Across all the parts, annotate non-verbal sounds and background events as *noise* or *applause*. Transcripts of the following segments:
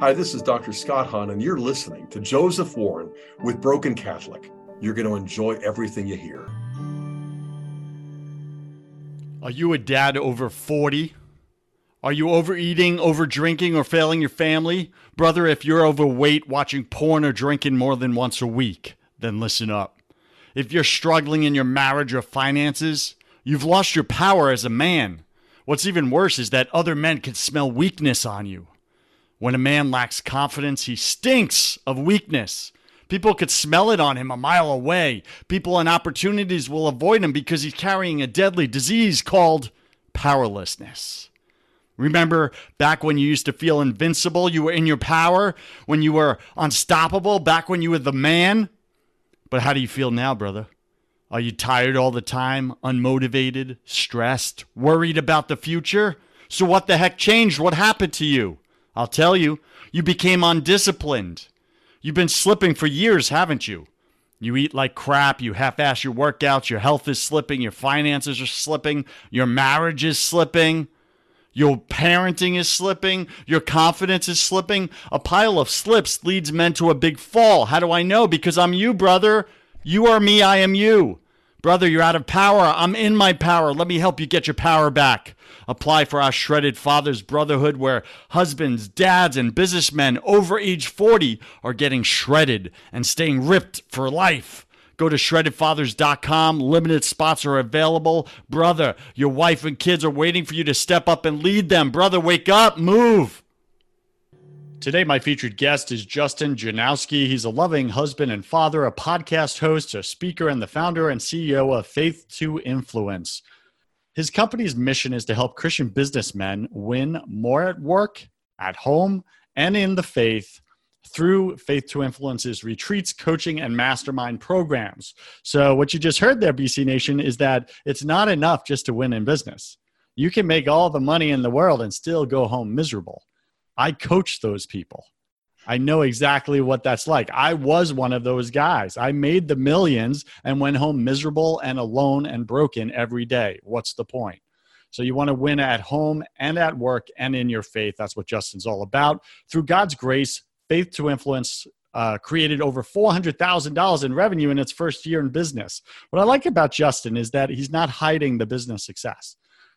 Hi, this is Dr. Scott Hahn, and you're listening to Joseph Warren with Broken Catholic. You're going to enjoy everything you hear. Are you a dad over 40? Are you overeating, over drinking, or failing your family? Brother, if you're overweight, watching porn, or drinking more than once a week, then listen up. If you're struggling in your marriage or finances, you've lost your power as a man. What's even worse is that other men can smell weakness on you. When a man lacks confidence, he stinks of weakness. People could smell it on him a mile away. People and opportunities will avoid him because he's carrying a deadly disease called powerlessness. Remember back when you used to feel invincible, you were in your power, when you were unstoppable, back when you were the man? But how do you feel now, brother? Are you tired all the time, unmotivated, stressed, worried about the future? So, what the heck changed? What happened to you? I'll tell you, you became undisciplined. You've been slipping for years, haven't you? You eat like crap, you half ass your workouts, your health is slipping, your finances are slipping, your marriage is slipping, your parenting is slipping, your confidence is slipping. A pile of slips leads men to a big fall. How do I know? Because I'm you, brother. You are me, I am you. Brother, you're out of power. I'm in my power. Let me help you get your power back. Apply for our Shredded Fathers Brotherhood, where husbands, dads, and businessmen over age 40 are getting shredded and staying ripped for life. Go to shreddedfathers.com. Limited spots are available. Brother, your wife and kids are waiting for you to step up and lead them. Brother, wake up, move. Today, my featured guest is Justin Janowski. He's a loving husband and father, a podcast host, a speaker, and the founder and CEO of Faith to Influence. His company's mission is to help Christian businessmen win more at work, at home, and in the faith through Faith to Influence's retreats, coaching, and mastermind programs. So, what you just heard there, BC Nation, is that it's not enough just to win in business. You can make all the money in the world and still go home miserable. I coach those people. I know exactly what that's like. I was one of those guys. I made the millions and went home miserable and alone and broken every day. What's the point? So you want to win at home and at work and in your faith. That's what Justin's all about. Through God's grace, Faith to Influence uh, created over $400,000 in revenue in its first year in business. What I like about Justin is that he's not hiding the business success.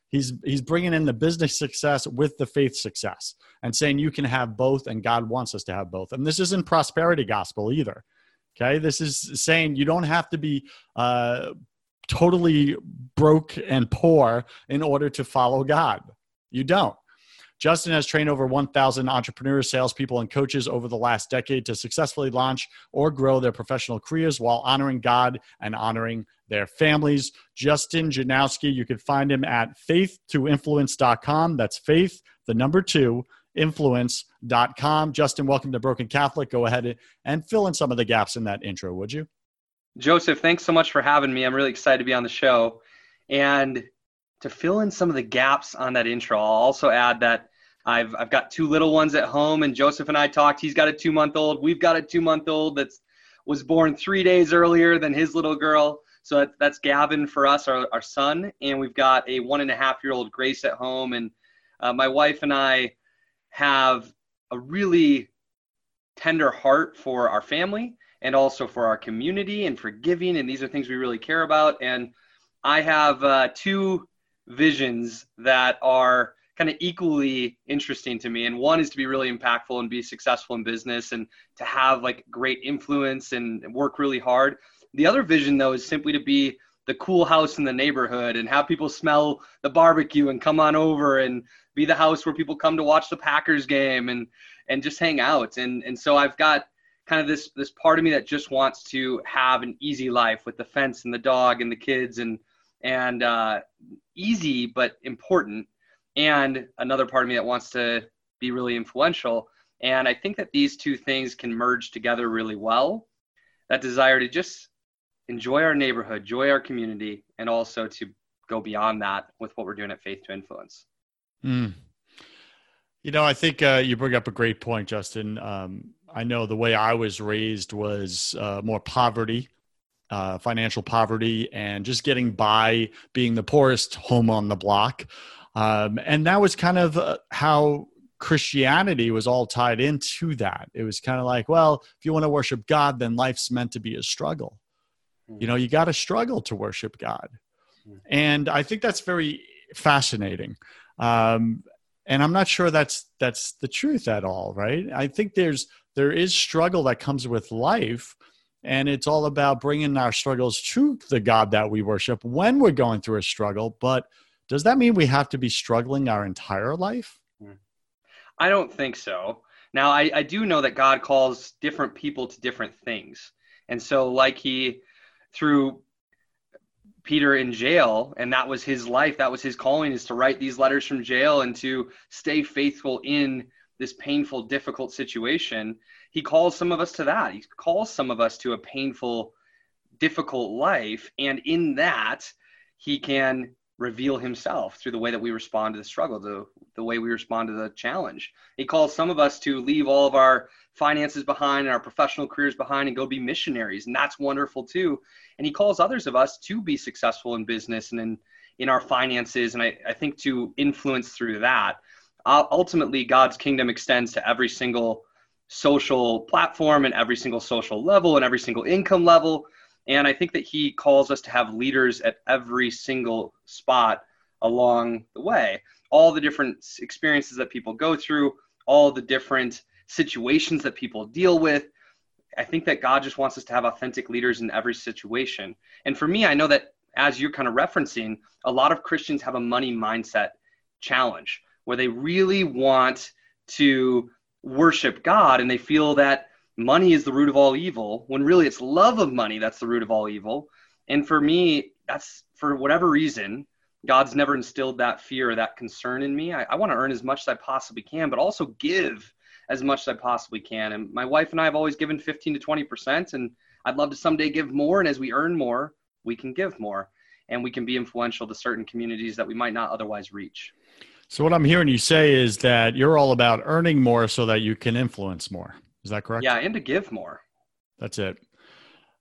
He's, he's bringing in the business success with the faith success and saying you can have both and God wants us to have both. And this isn't prosperity gospel either. Okay. This is saying you don't have to be uh, totally broke and poor in order to follow God. You don't. Justin has trained over 1,000 entrepreneurs, salespeople, and coaches over the last decade to successfully launch or grow their professional careers while honoring God and honoring their families. Justin Janowski, you can find him at faith2influence.com. That's faith, the number two, influence.com. Justin, welcome to Broken Catholic. Go ahead and fill in some of the gaps in that intro, would you? Joseph, thanks so much for having me. I'm really excited to be on the show. And to fill in some of the gaps on that intro, I'll also add that I've, I've got two little ones at home, and Joseph and I talked. He's got a two month old. We've got a two month old that's was born three days earlier than his little girl. So that's, that's Gavin for us, our, our son, and we've got a one and a half year old Grace at home. And uh, my wife and I have a really tender heart for our family and also for our community and for giving. And these are things we really care about. And I have uh, two visions that are kind of equally interesting to me. And one is to be really impactful and be successful in business and to have like great influence and work really hard. The other vision, though, is simply to be the cool house in the neighborhood and have people smell the barbecue and come on over and be the house where people come to watch the Packers game and and just hang out. And and so I've got kind of this this part of me that just wants to have an easy life with the fence and the dog and the kids and and uh, easy but important and another part of me that wants to be really influential. And I think that these two things can merge together really well. That desire to just enjoy our neighborhood, enjoy our community, and also to go beyond that with what we're doing at Faith to Influence. Mm. You know, I think uh, you bring up a great point, Justin. Um, I know the way I was raised was uh, more poverty, uh, financial poverty, and just getting by being the poorest home on the block. Um, and that was kind of uh, how Christianity was all tied into that. It was kind of like, well, if you want to worship God, then life's meant to be a struggle. Mm-hmm. You know, you got to struggle to worship God. Mm-hmm. And I think that's very fascinating. Um, and I'm not sure that's that's the truth at all, right? I think there's there is struggle that comes with life, and it's all about bringing our struggles to the God that we worship when we're going through a struggle. But does that mean we have to be struggling our entire life? Hmm. I don't think so. Now, I, I do know that God calls different people to different things. And so, like he threw Peter in jail, and that was his life, that was his calling, is to write these letters from jail and to stay faithful in this painful, difficult situation. He calls some of us to that. He calls some of us to a painful, difficult life. And in that, he can reveal himself through the way that we respond to the struggle, the, the way we respond to the challenge. He calls some of us to leave all of our finances behind and our professional careers behind and go be missionaries. And that's wonderful too. And he calls others of us to be successful in business and in, in our finances. And I, I think to influence through that. Uh, ultimately, God's kingdom extends to every single social platform and every single social level and every single income level. And I think that he calls us to have leaders at every single spot along the way. All the different experiences that people go through, all the different situations that people deal with. I think that God just wants us to have authentic leaders in every situation. And for me, I know that as you're kind of referencing, a lot of Christians have a money mindset challenge where they really want to worship God and they feel that money is the root of all evil when really it's love of money that's the root of all evil. And for me that's for whatever reason god's never instilled that fear or that concern in me. I, I want to earn as much as i possibly can but also give as much as i possibly can. And my wife and i have always given 15 to 20 percent and i'd love to someday give more and as we earn more we can give more. And we can be influential to certain communities that we might not otherwise reach so what i'm hearing you say is that you're all about earning more so that you can influence more is that correct? Yeah, and to give more. That's it.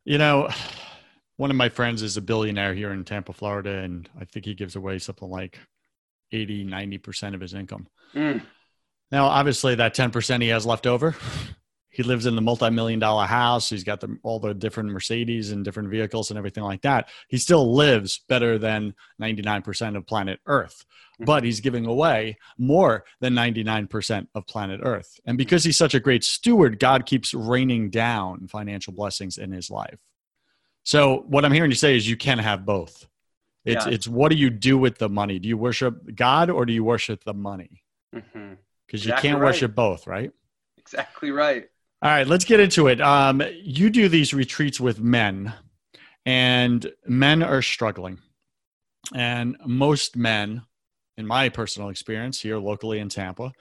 You know, one of my friends is a billionaire here in Tampa, Florida, and I think he gives away something like 80, 90% of his income. Mm. Now, obviously, that 10% he has left over, he lives in the multi-million dollar house. He's got the, all the different Mercedes and different vehicles and everything like that. He still lives better than 99% of planet Earth, mm-hmm. but he's giving away more than 99% of planet Earth. And because he's such a great steward, God keeps raining down financial blessings in his life. So what I'm hearing you say is you can have both. It's, yeah. it's what do you do with the money? Do you worship God or do you worship the money? Because mm-hmm. exactly you can't right. worship both, right? Exactly right. All right, let's get into it. Um, you do these retreats with men, and men are struggling. And most men, in my personal experience here locally in Tampa,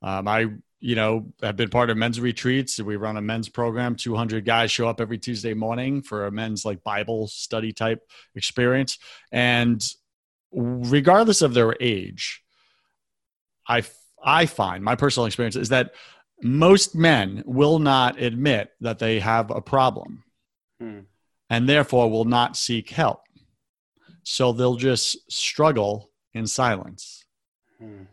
um, I you know have been part of men's retreats. We run a men's program. Two hundred guys show up every Tuesday morning for a men's like Bible study type experience, and regardless of their age, I I find my personal experience is that most men will not admit that they have a problem. Hmm. and therefore will not seek help. So they'll just struggle in silence. Hmm.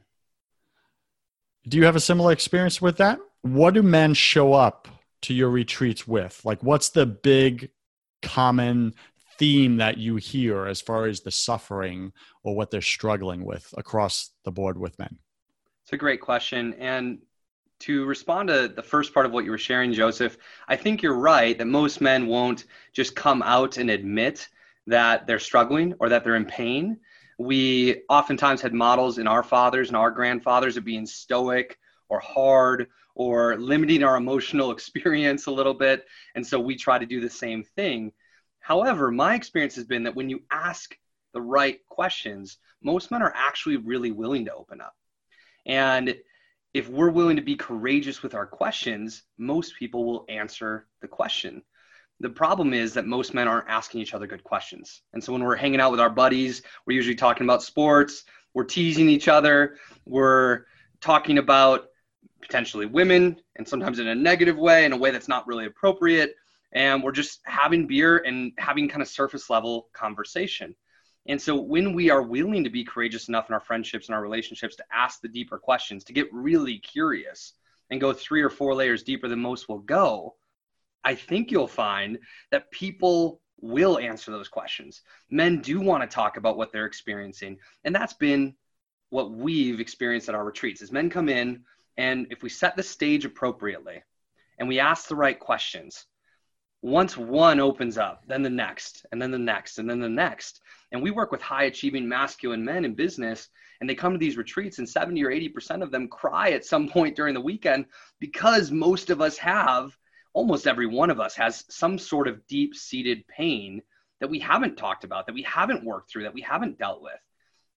Do you have a similar experience with that? What do men show up to your retreats with? Like, what's the big common theme that you hear as far as the suffering or what they're struggling with across the board with men? It's a great question. And to respond to the first part of what you were sharing, Joseph, I think you're right that most men won't just come out and admit that they're struggling or that they're in pain. We oftentimes had models in our fathers and our grandfathers of being stoic or hard or limiting our emotional *laughs* experience a little bit. And so we try to do the same thing. However, my experience has been that when you ask the right questions, most men are actually really willing to open up. And if we're willing to be courageous with our questions, most people will answer the question. The problem is that most men aren't asking each other good questions. And so when we're hanging out with our buddies, we're usually talking about sports, we're teasing each other, we're talking about potentially women, and sometimes in a negative way, in a way that's not really appropriate. And we're just having beer and having kind of surface level conversation. And so when we are willing to be courageous enough in our friendships and our relationships to ask the deeper questions, to get really curious and go three or four layers deeper than most will go, I think you'll find that people will answer those questions. Men do want to talk about what they're experiencing. And that's been what we've experienced at our retreats is men come in and if we set the stage appropriately and we ask the right questions, once one opens up, then the next, and then the next, and then the next. And we work with high achieving masculine men in business, and they come to these retreats, and 70 or 80% of them cry at some *laughs* point during the weekend because most of us have, almost every one of us has some sort of deep seated pain that we haven't talked about, that we haven't worked through, that we haven't dealt with.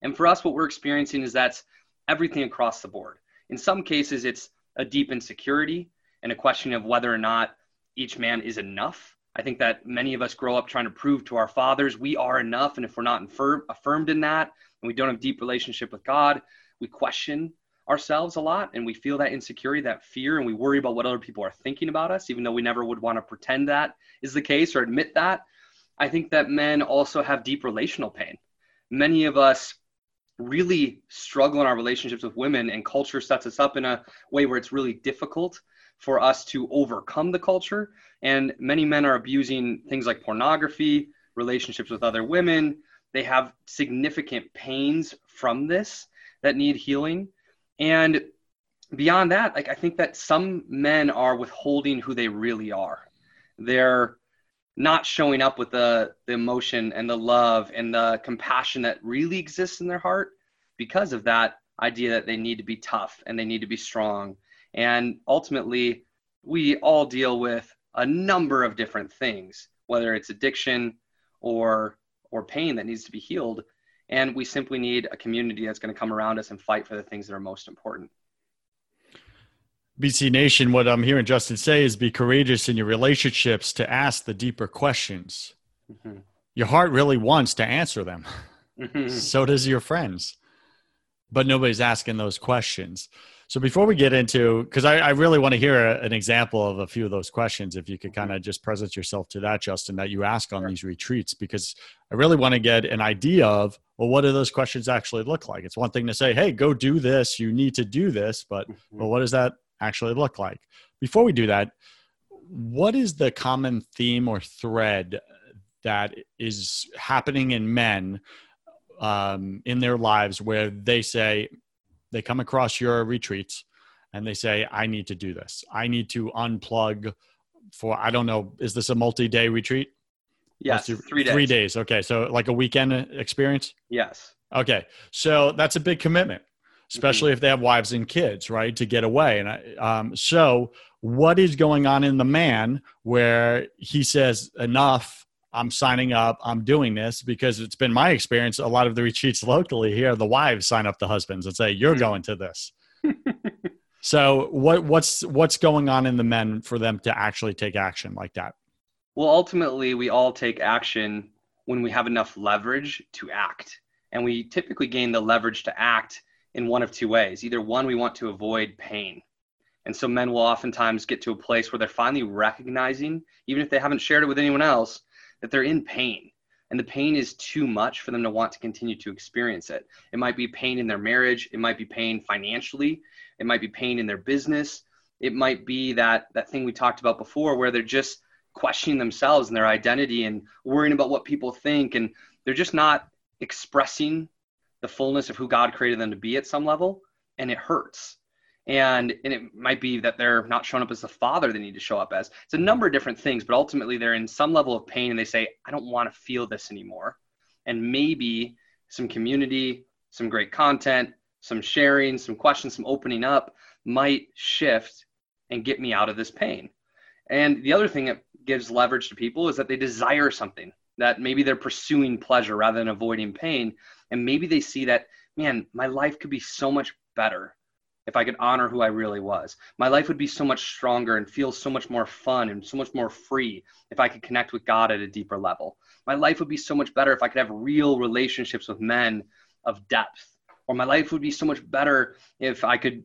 And for us, what we're experiencing is that's everything across the board. In some cases, it's a deep insecurity and a question of whether or not each man is enough. I think that many of us grow up trying to prove to our fathers we are enough. And if we're not infirm, affirmed in that and we don't have a deep relationship with God, we question ourselves a lot and we feel that insecurity, that fear, and we worry about what other people are thinking about us, even though we never would want to pretend that is the case or admit that. I think that men also have deep relational pain. Many of us really struggle in our relationships with women, and culture sets us up in a way where it's really difficult for us to overcome the culture. And many men are abusing things like pornography, relationships with other women. They have significant pains from this that need healing. And beyond that, like I think that some men are withholding who they really are. They're not showing up with the, the emotion and the love and the compassion that really exists in their heart because of that idea that they need to be tough and they need to be strong and ultimately, we all deal with a number of different things, whether it's addiction or or pain that needs to be healed. And we simply need a community that's going to come around us and fight for the things that are most important. BC Nation, what I'm hearing Justin say is be courageous in your relationships to ask the deeper questions. Mm-hmm. Your heart really wants to answer them. Mm-hmm. *laughs* So does your friends. But nobody's asking those questions. So before we get into, because I, I, really want to hear a, an example of a few of those questions, if you could kind of just present yourself to that, Justin, that you ask on sure. these retreats, because I really want to get an idea of, well, what do those questions actually look like? It's one thing to say, hey, go do this, you need to do this, but mm-hmm. well, what does that actually look like? Before we do that, what is the common theme or thread that is happening in men um, in their lives where they say, they come across your retreats and they say, I need to do this. I need to unplug for, I don't know, is this a multi day retreat? Yes, three days. Three days. Okay. So, like a weekend experience? Yes. Okay. So, that's a big commitment, especially mm-hmm. if they have wives and kids, right? To get away. And I, um, so, what is going on in the man where he says, enough? I'm signing up, I'm doing this because it's been my experience. A lot of the retreats locally here, the wives sign up the husbands and say, You're mm-hmm. going to this. so what what's what's going on in the men for them to actually take action like that? Well, ultimately we all take action when we have enough leverage to act. And we typically gain the leverage to act in one of two ways. Either one, we want to avoid pain. And so men will oftentimes get to a place where they're finally recognizing, even if they haven't shared it with anyone else, that they're in pain and the pain is too much for them to want to continue to experience it. It might be pain in their marriage, it might be pain financially, it might be pain in their business, it might be that that thing we talked about before where they're just questioning themselves and their identity and worrying about what people think and they're just not expressing the fullness of who God created them to be at some level and it hurts and and it might be that they're not showing up as the father they need to show up as. It's a number of different things but ultimately they're in some level of pain and they say i don't want to feel this anymore. And maybe some community some great content some sharing some questions some opening up might shift and get me out of this pain. And the other thing that gives leverage to people is that they desire something that maybe they're pursuing pleasure rather than avoiding pain. And maybe they see that man my life could be so much better if I could honor who I really was. My life would be so much stronger and feel so much more fun and so much more free if I could connect with God at a deeper level. My life would be so much better if I could have real relationships with men of depth. Or my life would be so much better if I could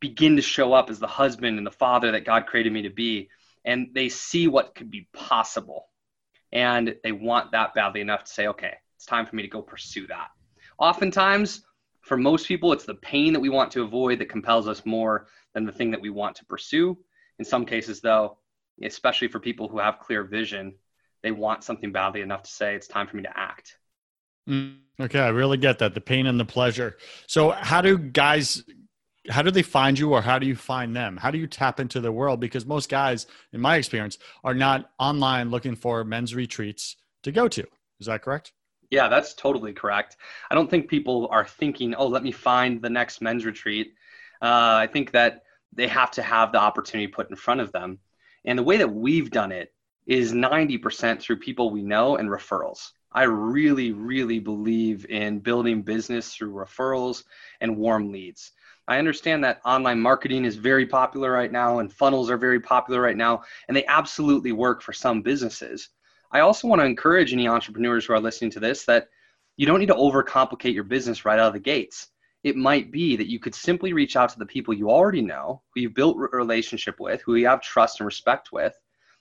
begin to show up as the husband and the father that God created me to be. And they see what could be possible. And they want that badly enough to say, okay, it's time for me to go pursue that. Oftentimes, for most people, it's the pain that we want to avoid that compels us more than the thing that we want to pursue. In some cases, though, especially for people who have clear vision, they want something badly enough to say, it's time for me to act. Mm, okay, I really get that the pain and the pleasure. So, how do guys how do they find you or how do you find them how do you tap into the world because most guys in my experience are not online looking for men's retreats to go to is that correct yeah, that's totally correct. I don't think people are thinking, oh, let me find the next men's retreat. Uh, I think that they have to have the opportunity put in front of them. And the way that we've done it is 90% through people we know and referrals. I really, really believe in building business through referrals and warm leads. I understand that online marketing is very popular right now and funnels are very popular right now, and they absolutely work for some businesses. I also want to encourage any entrepreneurs who are listening to this that you don't need to overcomplicate your business right out of the gates. It might be that you could simply reach out to the people you already know, who you've built a relationship with, who you have trust and respect with,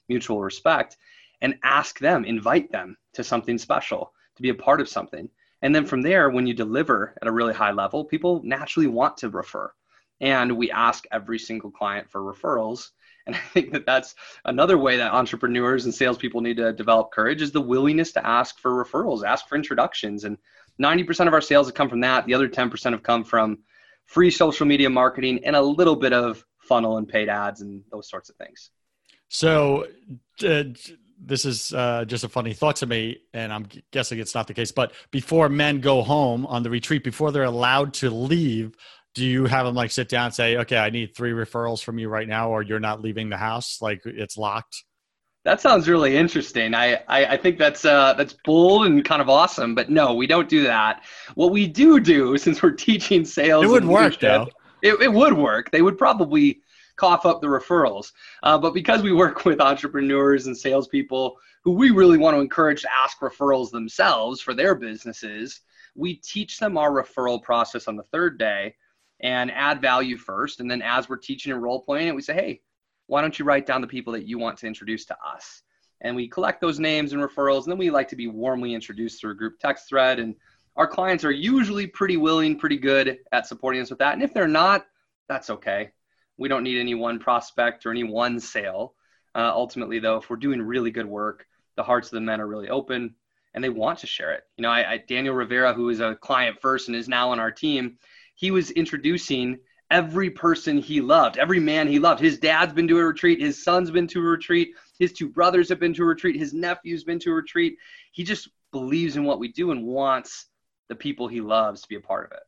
mutual respect, and ask them, invite them to something special, to be a part of something. And then from there, when you deliver at a really high level, people naturally want to refer. And we ask every single client for referrals and *laughs* I think that that's another way that entrepreneurs and salespeople need to develop courage is the willingness to ask for referrals, ask for introductions. And 90% of our sales have come from that. The other 10% have come from free social media marketing and a little bit of funnel and paid ads and those sorts of things. So, uh, this is uh, just a funny thought to me, and I'm guessing it's not the case. But before men go home on the retreat, before they're allowed to leave, do you have them like sit down and say, okay, I need three referrals from you right now, or you're not leaving the house, like it's locked? That sounds really interesting. I, I, I, think that's uh, that's bold and kind of awesome. But no, we don't do that. What we do do, *laughs* since we're teaching sales, it would work though. It, it would work. They would probably cough up the referrals. Uh, but because we work *laughs* with entrepreneurs and salespeople who we really want to encourage to ask referrals themselves for their businesses, we teach them our referral process on the third day and add value first. And then as we're teaching and role playing it, we say, hey, why don't you write down the people that you want to introduce to us? And we collect those names and referrals. And then we like to be warmly introduced through a group text thread. And our clients are usually pretty willing, pretty good at supporting us with that. And if they're not, that's okay. We don't need any one prospect or any one sale. Uh, ultimately, though, if we're doing really good work, the hearts of the men are really open and they want to share it. You know, I, I Daniel Rivera, who is a client first and is now on our team, he was introducing every person he loved, every man he loved. His dad's been to a retreat, his son's been to a retreat, his two brothers have been to a retreat, his nephew's been to a retreat. He just believes in what we do and wants the people he loves to be a part of it.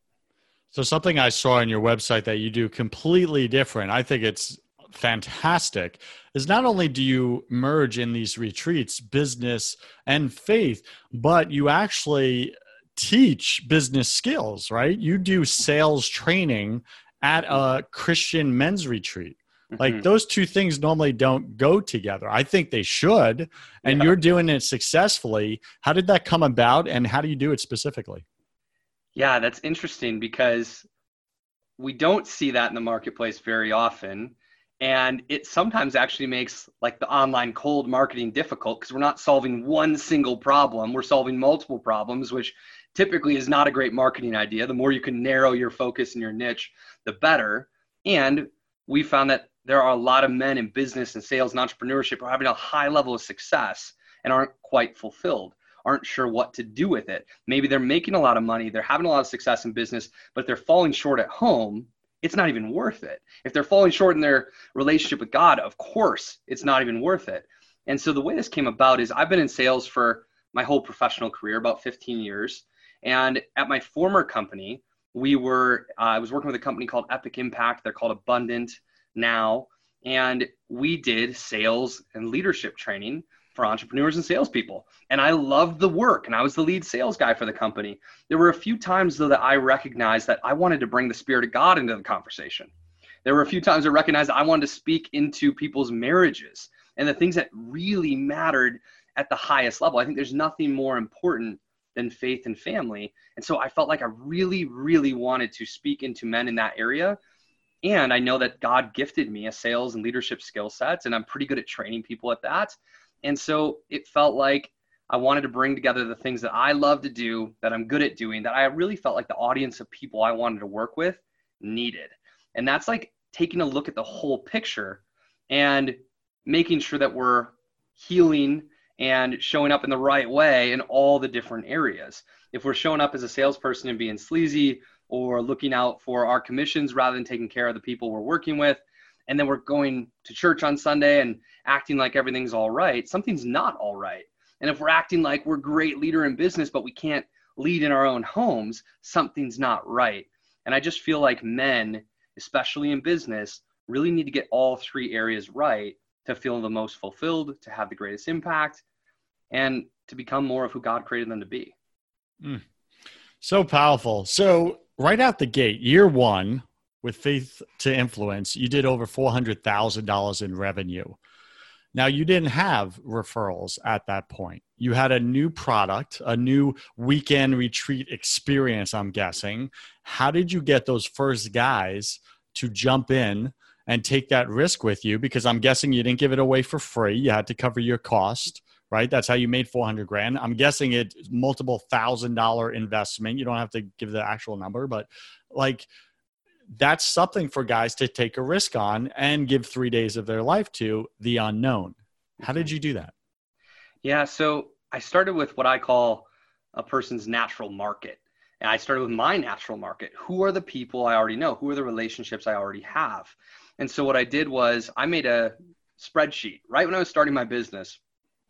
So, something I saw on your website that you do completely different, I think it's fantastic, is not only do you merge in these retreats business and faith, but you actually teach business skills, right? You do sales training at a Christian men's retreat. Mm-hmm. Like those two things normally don't go together. I think they should, and yeah. you're doing it successfully. How did that come about, and how do you do it specifically? Yeah, that's interesting because we don't see that in the marketplace very often. and it sometimes actually makes like the online cold marketing difficult because we're not solving one single problem we're solving multiple problems which typically is not a great marketing idea the more you can narrow your focus and your niche the better and we found that there are a lot of men in business and sales and entrepreneurship who are having a high level of success and aren't quite fulfilled aren't sure what to do with it maybe they're making a lot of money they're having a lot of success in business but they're falling short at home it's not even worth it. If they're falling short in their relationship with God, of course, it's not even worth it. And so the way this came about is I've been in sales for my whole professional career, about 15 years. And at my former company, we were, uh, I was working with a company called Epic Impact. They're called Abundant now. And we did sales and leadership training for entrepreneurs and salespeople. And I loved the work, and I was the lead sales guy for the company. There were a few times, though, that I recognized that I wanted to bring the Spirit of God into the conversation. There were a few times I recognized I wanted to speak into people's marriages and the things that really mattered at the highest level. I think there's nothing more important than faith and family. And so I felt like I really, really wanted to speak into men in that area. And I know that God gifted me a sales and leadership skill sets, and I'm pretty good at training people at that. And so it felt like I wanted to bring together the things that I love to do, that I'm good at doing, that I really felt like the audience of people I wanted to work with needed. And that's like taking a look at the whole picture and making sure that we're healing and showing up in the right way in all the different areas. If we're showing up as a salesperson and being sleazy or looking out for our commissions rather than taking care of the people we're working with, and then we're going to church on Sunday and acting like everything's all right, something's not all right. And if we're acting like we're great leader in business, but we can't lead in our own homes, something's not right. And I just feel like men, especially in business, really need to get all three areas right to feel the most fulfilled, to have the greatest impact, and to become more of who God created them to be. Mm. So powerful. So, right out the gate, year one, with Faith to Influence, you did over $400,000 in revenue. Now, you didn't have referrals at that point. You had a new product, a new weekend retreat experience, I'm guessing. How did you get those first guys to jump in and take that risk with you? Because I'm guessing you didn't give it away for free. You had to cover your cost, right? That's how you made 400 grand. I'm guessing it's multiple thousand dollar investment. You don't have to give the actual number, but like, that's something for guys to take a risk on and give three days of their life to the unknown. How did you do that? Yeah, so I started with what I call a person's natural market. And I started with my natural market. Who are the people I already know? Who are the relationships I already have? And so what I did was I made a spreadsheet right when I was starting my business.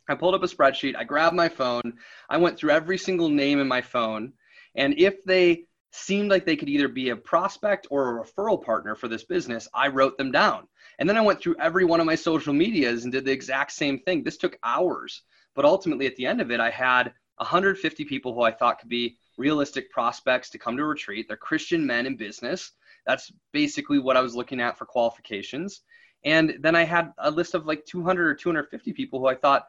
I pulled up a spreadsheet, I grabbed my phone, I went through every single name in my phone. And if they seemed like they could either be a prospect or a referral partner for this business, I wrote them down. And then I went through every one of my social medias and did the exact same thing. This took hours, but ultimately at the end of it, I had 150 people who I thought could be realistic prospects to come to a retreat. They're Christian men in business. That's basically what I was looking at for qualifications. And then I had a list of like 200 or 250 people who I thought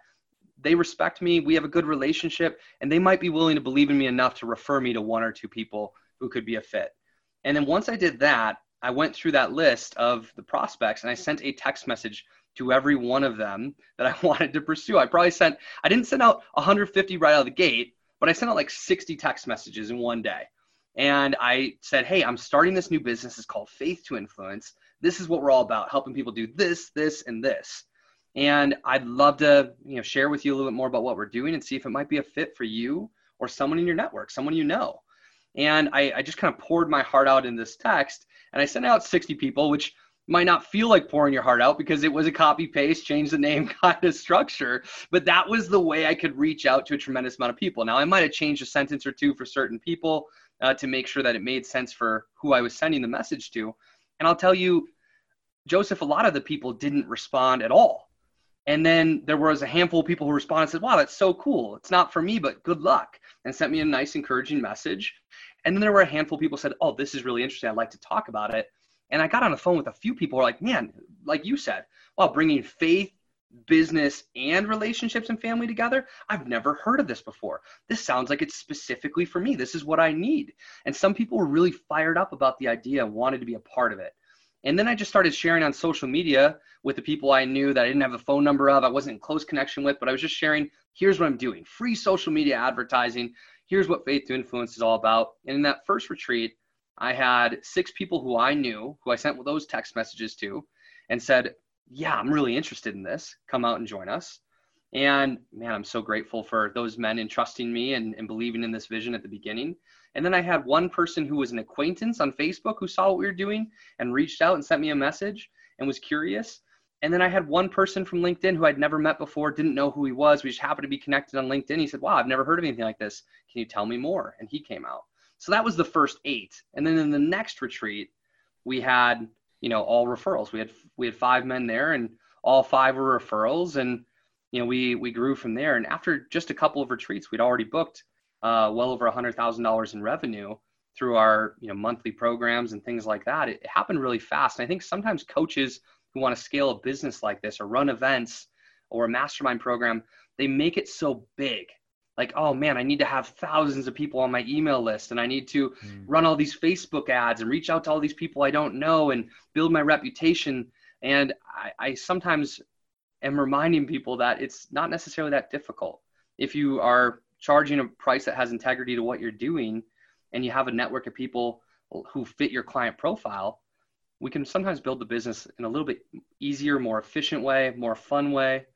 they respect me, we have a good relationship, and they might be willing to believe in me enough to refer me to one or two people who could be a fit. And then once I did that, I went through that list of the prospects and I sent a text message to every one of them that I *laughs* wanted to pursue. I probably sent, I didn't send out 150 right out of the gate, but I sent out like 60 text messages in one day. And I said, Hey, I'm starting this new business. It's called Faith to Influence. This is what we're all about helping people do this, this, and this. And I'd love to, you know, share with you a little bit more about what we're doing and see if it might be a fit for you or someone in your network, someone you know. And I, I just kind of poured my heart out in this text and I sent out 60 people, which might not feel like pouring your heart out because it was a copy paste, change the name *laughs* kind of structure. But that was the way I could reach out to a tremendous amount of people. Now, I might have changed a sentence or two for certain people uh, to make sure that it made sense for who I was sending the message to. And I'll tell you, Joseph, a lot of the people didn't respond at all. And then there was a handful of people who responded and said, Wow, that's so cool. It's not for me, but good luck. And sent me a nice, encouraging message. And then there were a handful of people said, Oh, this is really interesting. I'd like to talk about it. And I got on the phone with a few people who are like, Man, like you said, wow, bringing faith, business, and relationships and family together. I've never heard of this before. This sounds like it's specifically for me. This is what I need. And some people were really fired up about the idea and wanted to be a part of it. And then I just started sharing on social media with the people I knew that I didn't have a phone number of, I wasn't in close connection with, but I was just sharing, here's what I'm doing free social media advertising. Here's what Faith to Influence is all about. And in that first retreat, I had six people who I knew, who I sent those text messages to, and said, Yeah, I'm really interested in this. Come out and join us. And man, I'm so grateful for those men entrusting me and, and believing in this vision at the beginning. And then I had one person who was an acquaintance on Facebook who saw what we were doing and reached out and sent me a message and was curious. And then I had one person from LinkedIn who I'd never met before, didn't know who he was. We just happened to be connected on LinkedIn. He said, Wow, I've never heard of anything like this. Can you tell me more? And he came out. So that was the first eight. And then in the next retreat, we had, you know, all referrals. We had we had five men there and all five were referrals. And, you know, we we grew from there. And after just a couple of retreats, we'd already booked uh, well over a hundred thousand dollars in revenue through our you know monthly programs and things like that. It, it happened really fast. And I think sometimes coaches who want to scale a business like this or run events or a mastermind program, they make it so big. Like, oh man, I need to have thousands of people on my email list and I need to mm. run all these Facebook ads and reach out to all these people I don't know and build my reputation. And I, I sometimes am reminding people that it's not necessarily that difficult. If you are charging a price that has integrity to what you're doing and you have a network of people who fit your client profile, we can sometimes build the business in a little bit easier, more efficient way, more fun way,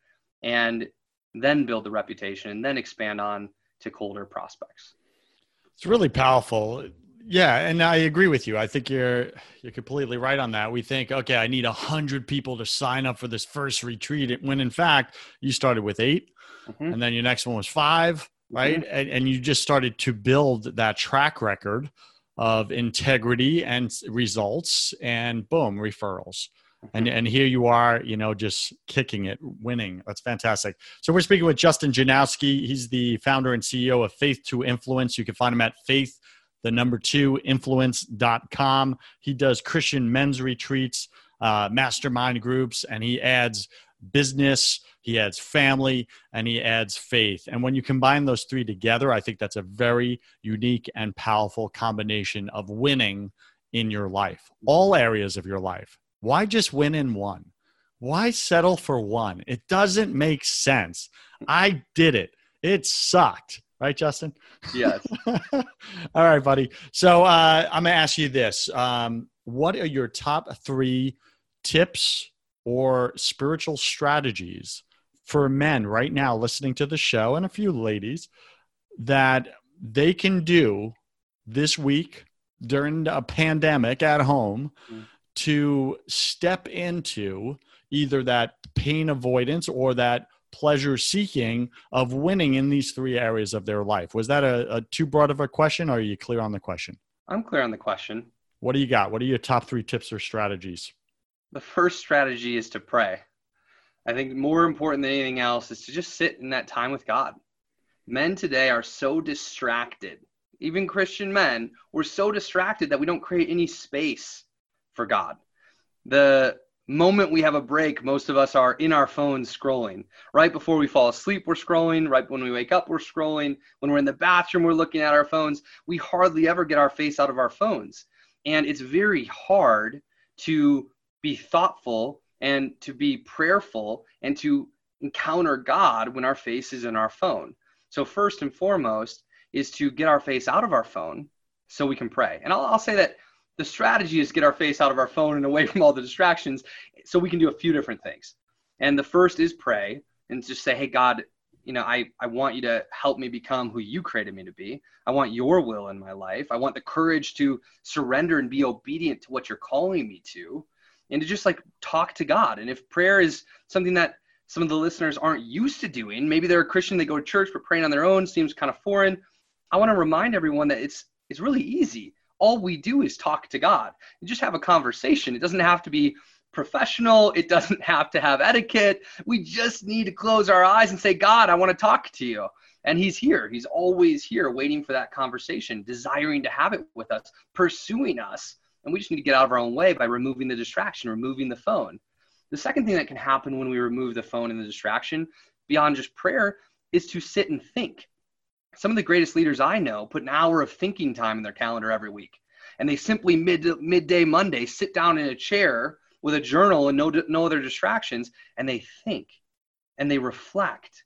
and then build the reputation and then expand on to colder prospects. It's really powerful. Yeah, and I agree with you. I think you're you're completely right on that. We think, okay, I need a hundred people to sign up for this first retreat, when in fact you started with 8 mm-hmm. and then your next one was five, right? Mm-hmm. And, and you just started to build that track record of integrity and results and boom referrals and mm-hmm. and here you are you know just kicking it winning that's fantastic so we're speaking with justin janowski he's the founder and ceo of faith to influence you can find him at faith the number two influence.com he does christian men's retreats uh, mastermind groups and he adds business he adds family, and he adds faith. And when you combine those three together, I think that's a very unique and powerful combination of winning in your life, all areas of your life. Why just win in one? Why settle for one? It doesn't make sense. I did it. It sucked. Right, Justin? Yes. *laughs* all right, buddy. So uh, I'm going to ask you this. Um, what are your top three tips or spiritual strategies for men right now listening to the show and a few ladies that they can do this week during a pandemic at home mm. to step into either that pain avoidance or that pleasure seeking of winning in these three areas of their life. Was that a, a, too broad of a question or are you clear on the question? I'm clear on the question. What do you got? What are your top three tips or strategies? The first strategy is to pray. I think more important than anything else is to just sit in that time with God. Men today are so distracted. Even Christian men, we're so distracted that we don't create any space for God. The moment we have a break, most of us are in our phones scrolling. Right before we fall asleep, we're scrolling. Right when we wake up, we're scrolling. When we're in the bathroom, we're looking at our phones. We hardly ever get our face out of our phones. And it's very hard to be thoughtful and to be prayerful and to encounter God when our face is in our phone. So, first and foremost, is to get our face out of our phone so we can pray. And I'll, I'll say that the strategy is get our face out of our phone and away from all the distractions so we can do a few different things. And the first is pray and just say, hey, God, you know, I, I want you to help me become who you created me to be. I want your will in my life. I want the courage to surrender and be obedient to what you're calling me to and to just like talk to God. And if prayer is something that some of the listeners aren't used to doing, maybe they're a Christian, they go to church, but praying on their own seems kind of foreign. I want to remind everyone that it's it's really easy. All we do is talk to God. Just have a conversation. It doesn't have to be professional. It *laughs* doesn't have to have etiquette. We just need to close our eyes and say, God, I want to talk to you. And he's here. He's always here waiting for that conversation, desiring to have it with us, pursuing us and we just need to get out of our own way by removing the distraction, removing the phone. The second thing that can happen when we remove the phone and the distraction, beyond just prayer, is to sit and think. Some of the greatest leaders I know put an hour of thinking time in their calendar every week. and they simply mid midday Monday sit down in a chair with a journal and no no other distractions and they think and they reflect.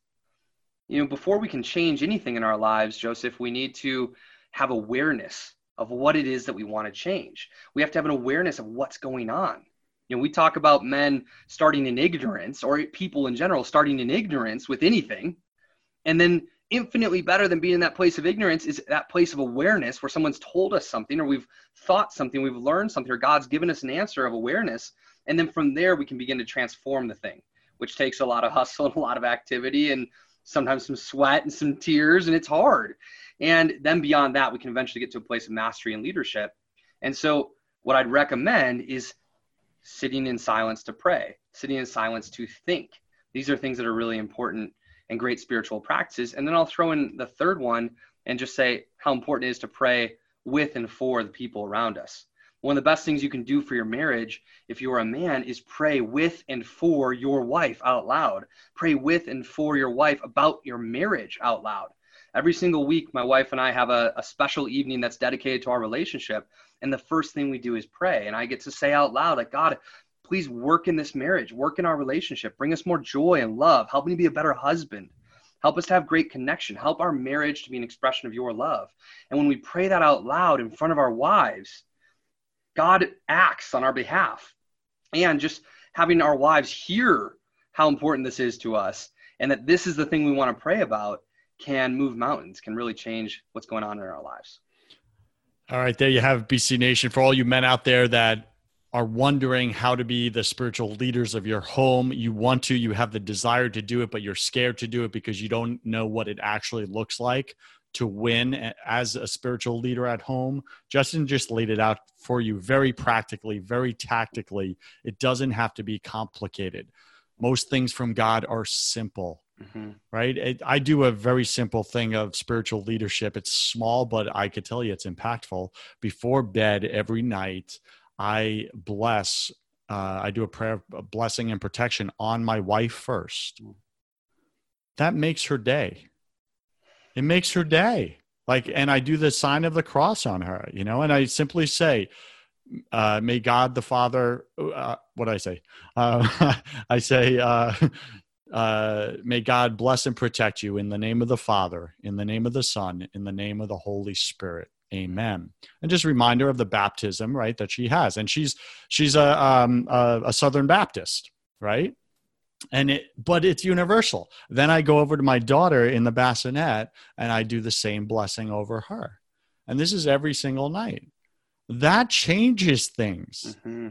You know, before we can change anything in our lives, Joseph, we need to have awareness of what it is that we want to change. We have to have an awareness of what's going on. You know, we talk about men starting in ignorance or people in general starting in ignorance with anything. And then infinitely better than being in that place of ignorance is that place of awareness where someone's told us something or we've thought something, we've learned something, or God's given us an answer of awareness. And then from there, we can begin to transform the thing, which takes a lot of hustle and a lot of activity and sometimes some sweat and some tears, and it's hard. And then beyond that, we can eventually get to a place of mastery and leadership. And so, what I'd recommend is sitting in silence to pray, sitting in silence to think. These are things that are really important and great spiritual practices. And then I'll throw in the third one and just say how important it is to pray with and for the people around us. One of the best things you can do for your marriage, if you're a man, is pray with and for your wife out loud. Pray with and for your wife about your marriage out loud. Every single week, my wife and I have a, a special evening that's dedicated to our relationship. And the first thing we do is pray. And I get to say out loud, like, God, please work in this marriage, work in our relationship, bring us more joy and love, help me be a better husband. Help us to have great connection. Help our marriage to be an expression of your love. And when we pray that out loud in front of our wives, God acts on our behalf. And just having our wives hear how important this is to us and that this is the thing we want to pray about can move mountains, can really change what's going on in our lives. All right, there you have BC Nation. For all you men out there that are wondering how to be the spiritual leaders of your home, you want to, you have the desire to do it, but you're scared to do it because you don't know what it actually looks like to win as a spiritual leader at home. Justin just laid it out for you very practically, very tactically. It doesn't have to be complicated. Most things from God are simple Mm-hmm. Right. It, I do a very simple thing of spiritual leadership. It's small, but I could tell you it's impactful. Before bed every night, I bless, uh, I do a prayer of blessing and protection on my wife first. Mm. That makes her day. It makes her day. Like, and I do the sign of the cross on her, you know, and I simply say, uh, may God the Father, uh, what do I say? Uh, *laughs* I say, uh, uh, may God bless and protect you in the name of the Father, in the name of the Son, in the name of the Holy Spirit. Amen. And just reminder of the baptism, right, that she has, and she's she's a um, a, a Southern Baptist, right? And it, but it's universal. Then I go over to my daughter in the bassinet, and I do the same blessing over her. And this is every single night. That changes things. Mm-hmm.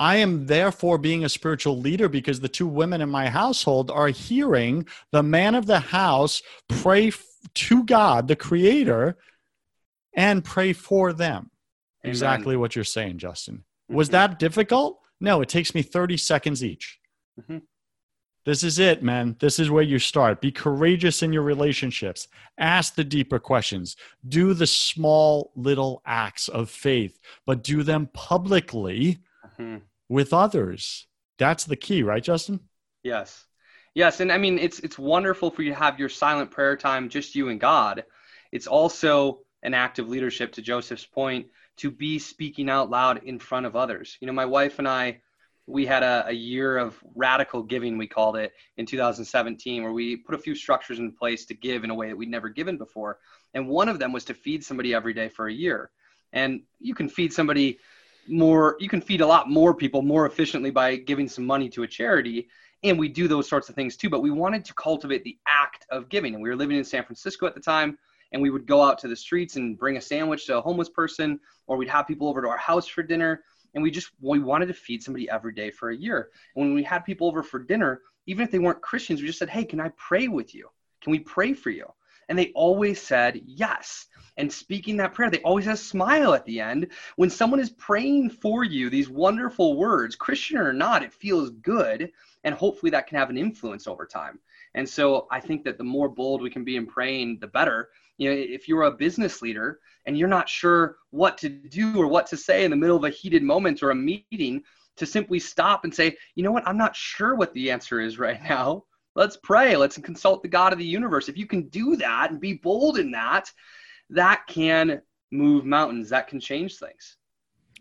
I am therefore being a spiritual leader because the two women in my household are hearing the man of the house pray f- to God, the creator, and pray for them. Amen. Exactly what you're saying, Justin. Mm-hmm. Was that difficult? No, it takes me 30 seconds each. Mm-hmm. This is it, man. This is where you start. Be courageous in your relationships. Ask the deeper questions. Do the small little acts of faith, but do them publicly. Mm-hmm with others. That's the key, right, Justin? Yes. Yes, and I mean it's it's wonderful for you to have your silent prayer time just you and God. It's also an act of leadership to Joseph's point to be speaking out loud in front of others. You know, my wife and I we had a, a year of radical giving we called it in 2017 where we put a few structures in place to give in a way that we'd never given before. And one of them was to feed somebody every day for a year. And you can feed somebody more you can feed a lot more people more efficiently by giving some money to a charity. And we do those sorts of things too but we wanted to cultivate the act of giving. And we were living in san francisco at the time and we would go out to the streets and bring a sandwich to a homeless person or we'd have people over to our house for dinner and we just we wanted to feed somebody every day for a year and when we had people over for dinner even if they weren't christians we just said hey can i pray with you can we pray for you and they always said yes and speaking that prayer. They always have a smile at the end. When someone is praying for you, these wonderful words, Christian or not, it feels good. And hopefully that can have an influence over time. And so I think that the more bold we can be in praying, the better. You know, if you're a business leader and you're not sure what to do or what to say in the middle of a heated moment or a meeting, to simply stop and say, you know what, I'm not sure what the answer is right *laughs* now. Let's pray. Let's consult the God of the universe. If you can do that and be bold in that, that can move mountains, that can change things.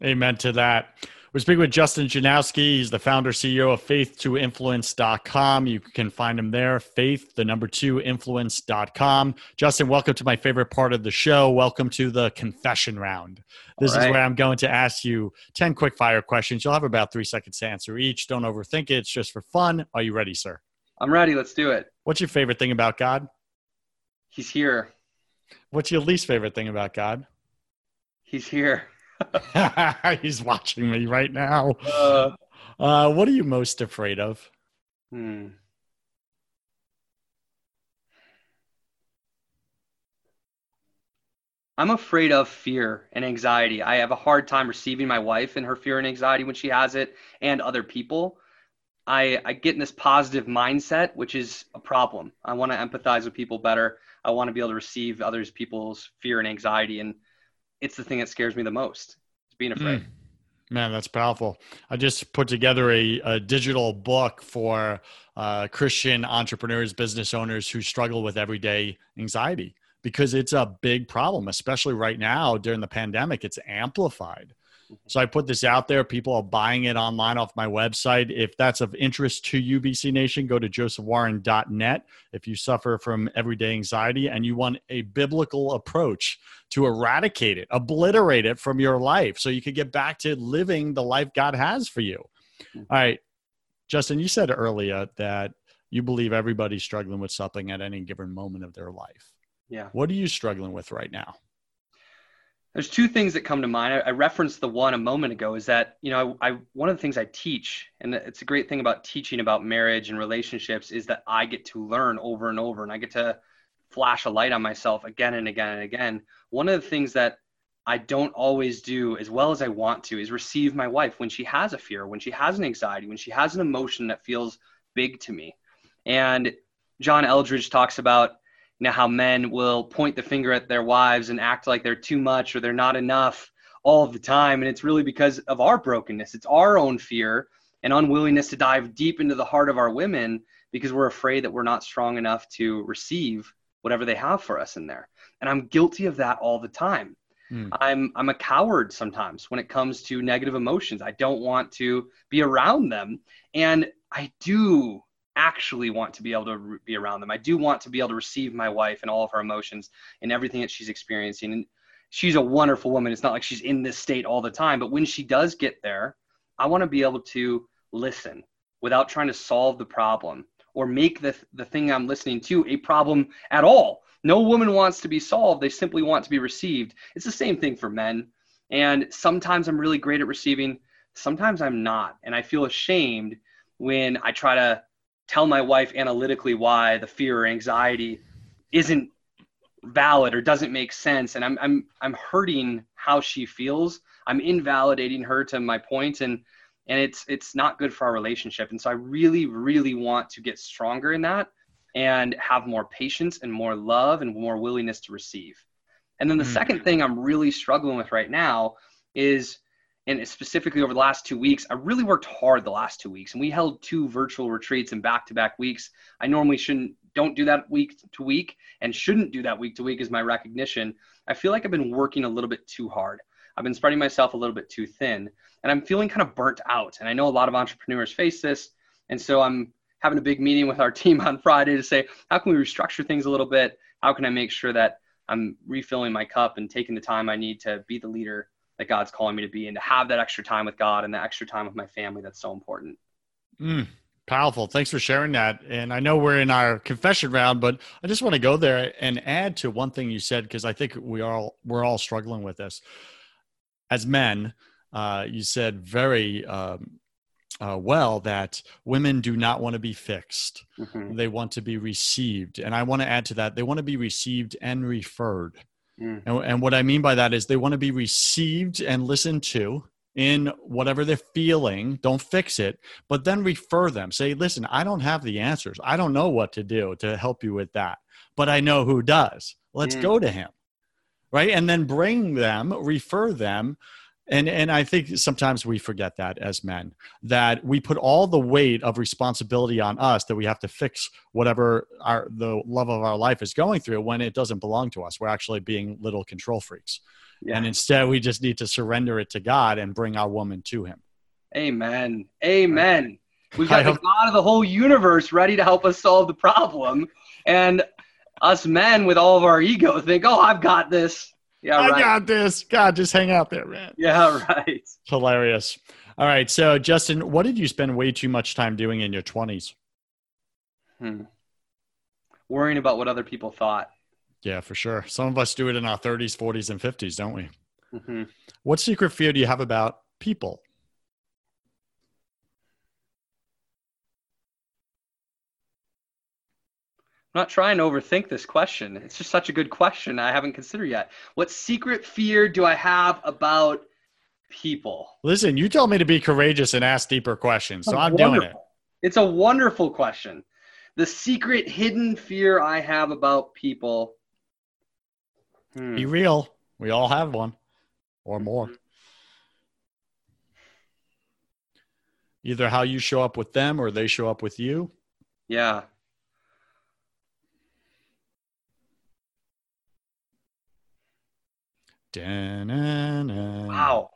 Amen to that. We're speaking with Justin Janowski. He's the founder, CEO of faith2influence.com. You can find him there, faith, the number two influence.com. Justin, welcome to my favorite part of the show. Welcome to the confession round. This right. is where I'm going to ask you 10 quick fire questions. You'll have about three seconds to answer each. Don't overthink it. It's just for fun. Are you ready, sir? I'm ready. Let's do it. What's your favorite thing about God? He's here. What's your least favorite thing about God? He's here. *laughs* He's watching me right now. Uh, uh, what are you most afraid of? Hmm. I'm afraid of fear and anxiety. I have a hard time receiving my wife and her fear and anxiety when she has it and other people. I, I get in this positive mindset, which is a problem. I want to empathize with people better. I want to be able to receive others people's fear and anxiety. And it's the thing that scares me the most is being afraid. Mm. Man, that's powerful. I just put together a, a digital book for uh, Christian entrepreneurs, business owners who struggle with everyday anxiety because it's a big problem, especially right now during the pandemic. It's amplified. So I put this out there. People are buying it online off my website. If that's of interest to you, BC Nation, go to josephwarren.net. If you suffer from everyday anxiety and you want a biblical approach to eradicate it, obliterate it from your life so you can get back to living the life God has for you. Mm-hmm. All right. Justin, you said earlier that you believe everybody's struggling with something at any given moment of their life. Yeah. What are you struggling with right now? There's two things that come to mind. I, referenced the one a moment ago is that, you know, I, I, one of the things I teach, and it's a great thing about teaching about marriage and relationships is that I get to learn over and over and I get to flash a light on myself again and again and again. One of the things that I don't always do as well as I want to is receive my wife when she has a fear, when she has an anxiety, when she has an emotion that feels big to me. And John Eldredge talks about you know how men will point the finger at their wives and act like they're too much or they're not enough all of the time. And it's really because of our brokenness. It's our own fear and unwillingness to dive deep into the heart of our women because we're afraid that we're not strong enough to receive whatever they have for us in there. And i'm guilty of that all the time. Mm. i'm i'm a coward sometimes when it comes to negative emotions. I don't want to be around them. And i do actually want to be able to be around them. I do want to be able to receive my wife and all of her emotions and everything that she's experiencing. And she's a wonderful woman. It's not like she's in this state all the time, but when she does get there, I want to be able to listen without trying to solve the problem or make the, the thing I'm listening to a problem at all. No woman wants to be solved. They simply want to be received. It's the same thing for men. And sometimes I'm really great at receiving, sometimes I'm not. And I feel ashamed when I try to tell my wife analytically why the fear or anxiety isn't valid or doesn't make sense and I'm I'm I'm hurting how she feels. I'm invalidating her to my point and and it's it's not good for our relationship. And so I really really want to get stronger in that and have more patience and more love and more willingness to receive. And then the mm. second thing I'm really struggling with right now is and specifically over the last two weeks, I really worked hard the last two weeks, and we held two virtual retreats in back-to-back weeks. I normally shouldn't, don't do that week to week, and shouldn't do that week to week is my recognition. I feel like I've been working a little bit too hard. I've been spreading myself a little bit too thin, and I'm feeling kind of burnt out. And I know a lot of entrepreneurs face this, and so I'm having a big meeting with our *laughs* team on Friday to say, how can we restructure things a little bit? How can I make sure that I'm refilling my cup and taking the time I need to be the leader that God's calling me to be and to have that extra time with God and that extra time with my family that's so important. Mm, powerful. Thanks for sharing that. And I know we're in our confession round, but I just want to go there and add to one thing you said because I think we are all, we're all struggling with this. As men, uh, you said very um, uh, well that women do not want to be fixed. Mm-hmm. They want to be received. And I want to add to that, they want to be received and referred. Mm. And, and what I mean by that is they want to be received and listened to in whatever they're feeling. Don't fix it, but then refer them. Say, listen, I don't have the answers. I don't know what to do to help you with that, but I know who does. Let's mm. go to him. Right. And then bring them, refer them and and i think sometimes we forget that as men that we put all the weight of responsibility on us that we have to fix whatever our the love of our life is going through when it doesn't belong to us we're actually being little control freaks Yeah. And instead, we just need to surrender it to God and bring our woman to Him. Amen. Amen. *laughs* We've got the God of the whole universe ready to help us solve the problem. And us men with all of our ego think, oh, I've got this. Yeah, I right. got this. God, just hang out there, man. yeah, *laughs* right. Hilarious. All right. So, Justin, what did you spend way too much time doing in your 20s? Hmm. Worrying about what other people thought. Yeah, for sure. Some of us do it in our 30s, 40s, and 50s, don't we? hmm What secret fear do you have about people? I'm not trying to overthink this question. It's just such a good question I haven't considered yet. What secret fear do I have about people? Listen, you told me to be courageous and ask deeper questions, so I'm doing it. It's a wonderful question. The secret hidden fear I have about people. Hmm. Be real. We all have one or more. Either how you show up with them or they show up with you. Yeah. Wow.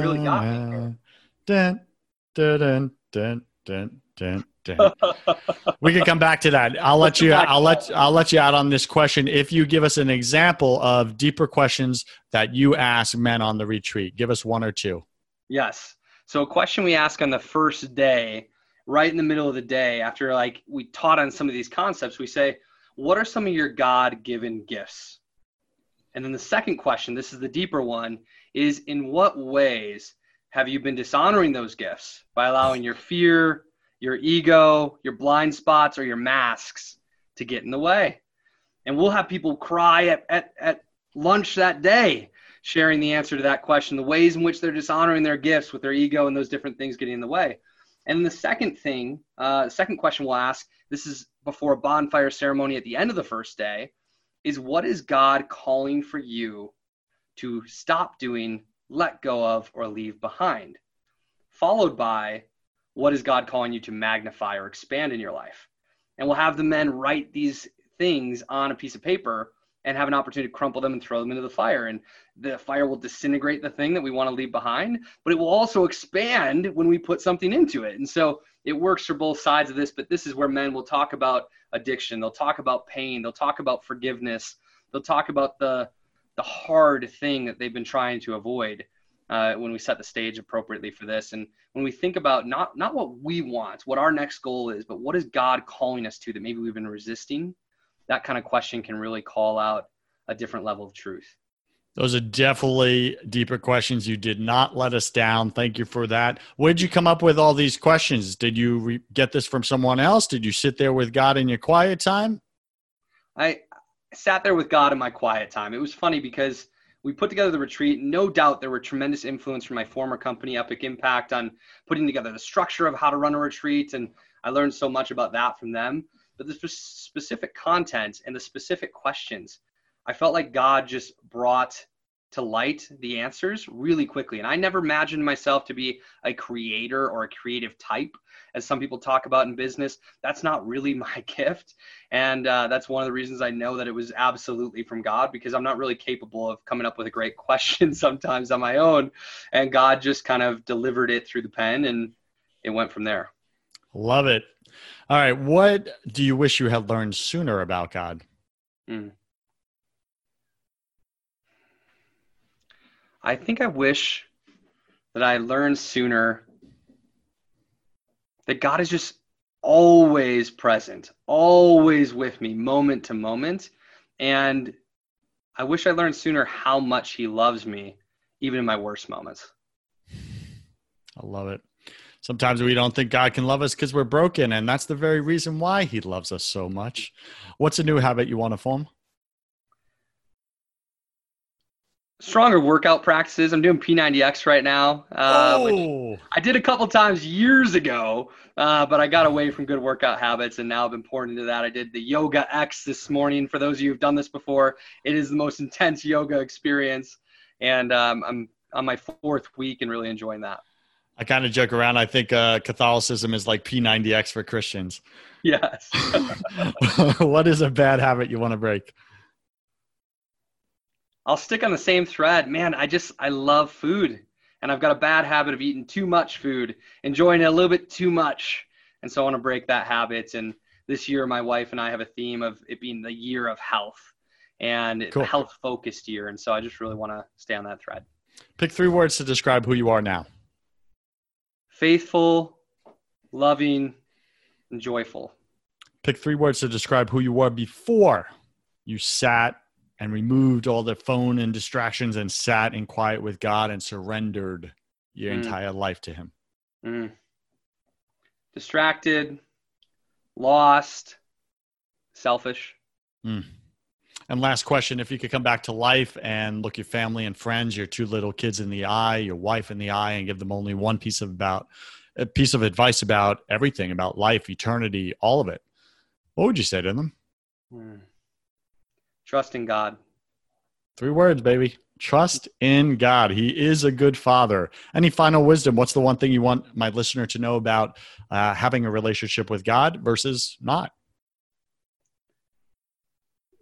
Really got me. Dun, dun, dun, dun, dun, dun, dun. we can come back to that. *laughs* I'll let you. I'll let. I'll let you out on this question if you give us an example of deeper questions that you ask men on the retreat. Give us one or two. Yes. So a question we ask on the first day, right in the middle of the day, after like we taught on some of these concepts, we say, what are some of your God-given gifts? And then the second question, this is the deeper one, is in what ways have you been dishonoring those gifts by allowing your fear, your ego, your blind spots, or your masks to get in the way? And we'll have people cry at, at, at lunch that day sharing the answer to that question, the ways in which they're dishonoring their gifts with their ego and those different things getting in the way. And the second thing, uh, second question we'll ask, this is before a bonfire ceremony at the end of the first day, is what is God calling for you to stop doing, let go of, or leave behind? Followed by, what is God calling you to magnify or expand in your life? And we'll have the men write these things on a piece of paper and have an opportunity to crumple them and throw them into the fire. And the fire will disintegrate the thing that we want to leave behind, but it will also expand when we put something into it. And so it works for both sides of this, but this is where men will talk about addiction, they'll talk about pain, they'll talk about forgiveness, they'll talk about the the hard thing that they've been trying to avoid uh, when we set the stage appropriately for this. And when we think about not not what we want, what our next goal is, but what is God calling us to that maybe we've been resisting, that kind of question can really call out a different level of truth. Those are definitely deeper questions. You did not let us down. Thank you for that. Where did you come up with all these questions? Did you re- get this from someone else? Did you sit there with God in your quiet time? I sat there with God in my quiet time. It was funny because we put together the retreat. No doubt there were tremendous influence from my former company, Epic Impact, on putting together the structure of how to run a retreat. And I learned so much about that from them. But the spe- specific content and the specific questions, I felt like God just brought to light the answers really quickly. And I never imagined myself to be a creator or a creative type, as some people talk about in business. That's not really *laughs* my gift. And uh, that's one of the reasons I know that it was absolutely from God because I'm not really capable of coming up with a great *laughs* question sometimes on my own. And God just kind of delivered it through the pen and it went from there. Love it. All right. What do you wish you had learned sooner about God? Hmm. I think I wish that I learned sooner that God is just always present, always with me, moment to moment. And I wish I learned sooner how much He loves me, even in my worst moments. I love it. Sometimes we don't think God can love us because we're broken, and that's the very reason why He loves us so much. What's a new habit you want to form? Stronger workout practices. I'm doing P90X right now. Uh, oh, I did a couple times years ago, uh, but I got away from good workout habits, and now I've been pouring into that. I did the Yoga X this morning. For those of you who've done this before, it is the most intense yoga experience, and um, I'm on my fourth week and really enjoying that. I kind of joke around. I think uh, Catholicism is like P90X for Christians. Yes. *laughs* what is a bad habit you want to break? I'll stick on the same thread. Man, I just I love food. And I've got a bad habit of eating too much food, enjoying it a little bit too much. And so I want to break that habit. And this year my wife and I have a theme of it being the year of health and cool. health focused year. And so I just really want to stay on that thread. Pick three words to describe who you are now. Faithful, loving, and joyful. Pick three words to describe who you were before you sat and removed all the phone and distractions and sat in quiet with God and surrendered your mm. entire life to Him? Mm. Distracted, lost, selfish. Mm. And last question if you could come back to life and look your family and friends, your two little kids in the eye, your wife in the eye, and give them only one piece of about a piece of advice about everything, about life, eternity, all of it, what would you say to them? Mm. Trust in God. Three words, baby. Trust in God. He is a good father. Any final wisdom? What's the one thing you want my listener to know about uh, having a relationship with God versus not?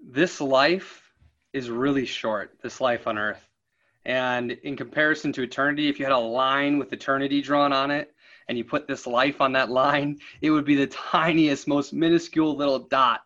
This life is really short, this life on earth. And in comparison to eternity, if you had a line with eternity drawn on it and you put this life on that line, it would be the tiniest, most minuscule little dot.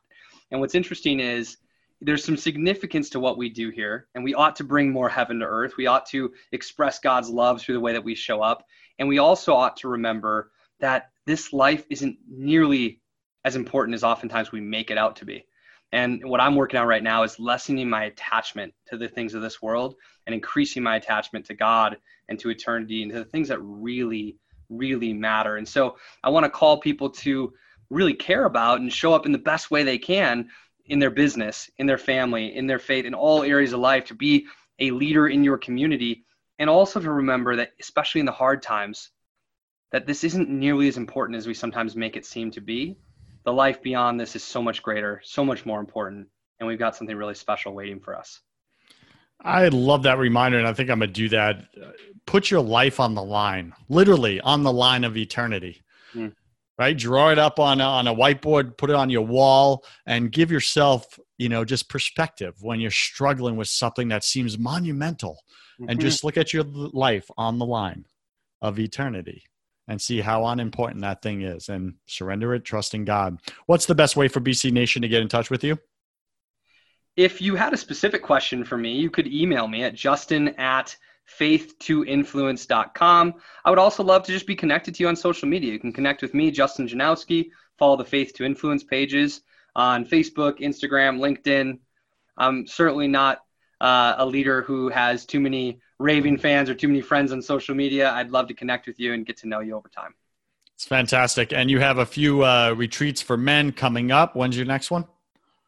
And what's interesting is there's some significance to what we do here, and we ought to bring more heaven to earth. We ought to express God's love through the way that we show up. And we also ought to remember that this life isn't nearly as important as oftentimes we make it out to be. And what I'm working on right now is lessening my attachment to the things of this world and increasing my attachment to God and to eternity and to the things that really, really matter. And so I want to call people to really care about and show up in the best way they can in their business, in their family, in their faith, in all areas of life, to be a leader in your community, and also to remember that, especially in the hard times, that this isn't nearly as important as we sometimes make it seem to be. The life beyond this is so much greater, so much more important, and we've got something really special waiting for us. I love that reminder, and I think I'm going to do that. Put your life on the line, literally on the line of eternity. Mm right? Draw it up on a, on a whiteboard, put it on your wall, and give yourself, you know, just perspective when you're struggling with something that seems monumental, mm-hmm. and just look at your life on the line of eternity and see how unimportant that thing is, and surrender it, trusting God. What's the best way for BC Nation to get in touch with you? If you had a specific question for me, you could email me at justin at faith2influence.com. I would also love to just be connected to you on social media. You can connect with me, Justin Janowski, follow the Faith to Influence pages on Facebook, Instagram, LinkedIn. I'm certainly not uh, a leader who has too many raving fans or too many friends on social media. I'd love to connect with you and get to know you over time. It's fantastic. And you have a few uh, retreats for men coming up. When's your next one?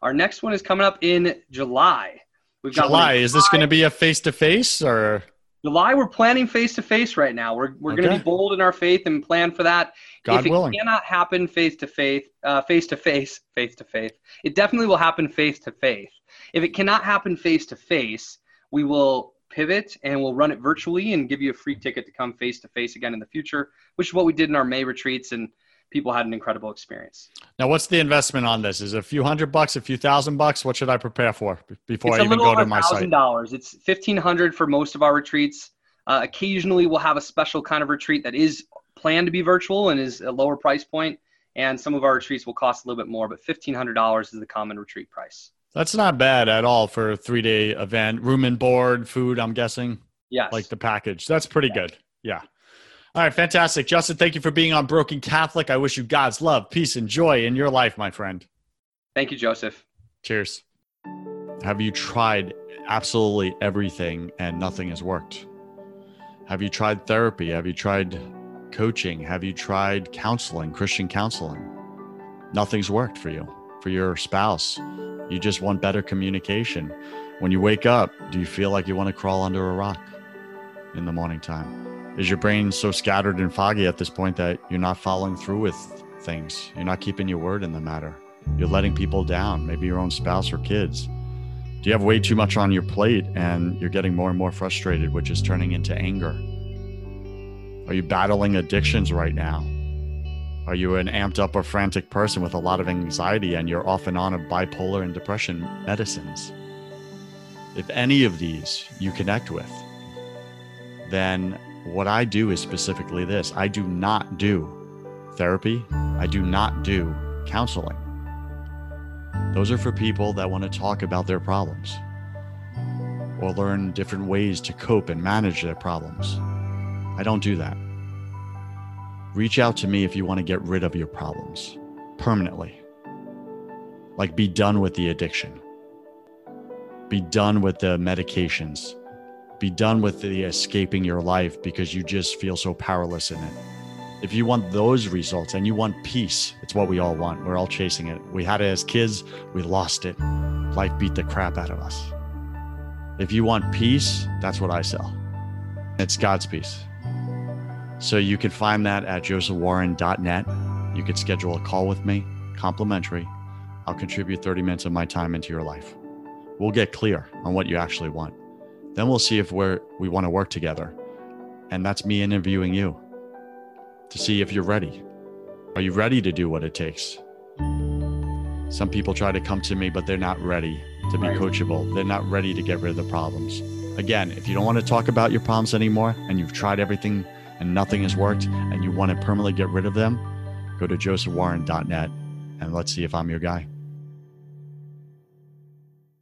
Our next one is coming up in July. We've got July. Is this going to be a face to face or? July, we're planning face to face right now. We're, we're okay. going to be bold in our faith and plan for that. God if it willing. cannot happen face to face, face to face, face to face, it definitely will happen face to face. If it cannot happen face to face, we will pivot and we'll run it virtually and give you a free ticket to come face to face again in the future, which is what we did in our May retreats. And people had an incredible experience. Now, what's the investment on this? Is it a few hundred bucks, a few thousand bucks? What should I prepare for before it's I even go to my site? dollars. It's fifteen hundred for most of our retreats. Uh, occasionally, we'll have a special kind of retreat that is planned to be virtual and is a lower price point. And some of our retreats will cost a little bit more, but fifteen hundred dollars is the common retreat price. That's not bad at all for a three day event. Room and board, food. I'm guessing. Yes. Like the package. That's pretty good. Yeah. All right, fantastic. Justin, thank you for being on Broken Catholic. I wish you God's love, peace, and joy in your life, my friend. Thank you, Joseph. Cheers. Have you tried absolutely everything and nothing has worked? Have you tried therapy? Have you tried coaching? Have you tried counseling, Christian counseling? Nothing's worked for you, for your spouse. You just want better communication. When you wake up, do you feel like you want to crawl under a rock in the morning time? is your brain so scattered and foggy at this point that you're not following through with things? You're not keeping your word in the matter. You're letting people down, maybe your own spouse or kids. Do you have way too much on your plate and you're getting more and more frustrated, which is turning into anger? Are you battling addictions right now? Are you an amped up or frantic person with a lot of anxiety and you're off and on of bipolar and depression medicines? if any of these you connect with, then what I do is specifically this I do not do therapy, I do not do counseling. Those are for people that want to talk about their problems or learn different ways to cope and manage their problems. I don't do that. Reach out to me if you want to get rid of your problems permanently. Like, be done with the addiction, be done with the medications, be done with the escaping your life because you just feel so powerless in it. If you want those results and you want peace, it's what we all want. We're all chasing it. We had it as kids, we lost it. Life beat the crap out of us. If you want peace, that's what I sell. It's God's peace. So you can find that at josephwarren.net. You could schedule a call with me, complimentary. I'll contribute 30 minutes of my time into your life. We'll get clear on what you actually want. Then we'll see if we're, we want to work together. And that's me interviewing you to see if you're ready. Are you ready to do what it takes? Some people try to come to me, but they're not ready to be coachable. They're not ready to get rid of the problems. Again, if you don't want to talk about your problems anymore and you've tried everything and nothing has worked and you want to permanently get rid of them, go to josephwarren.net and let's see if I'm your guy.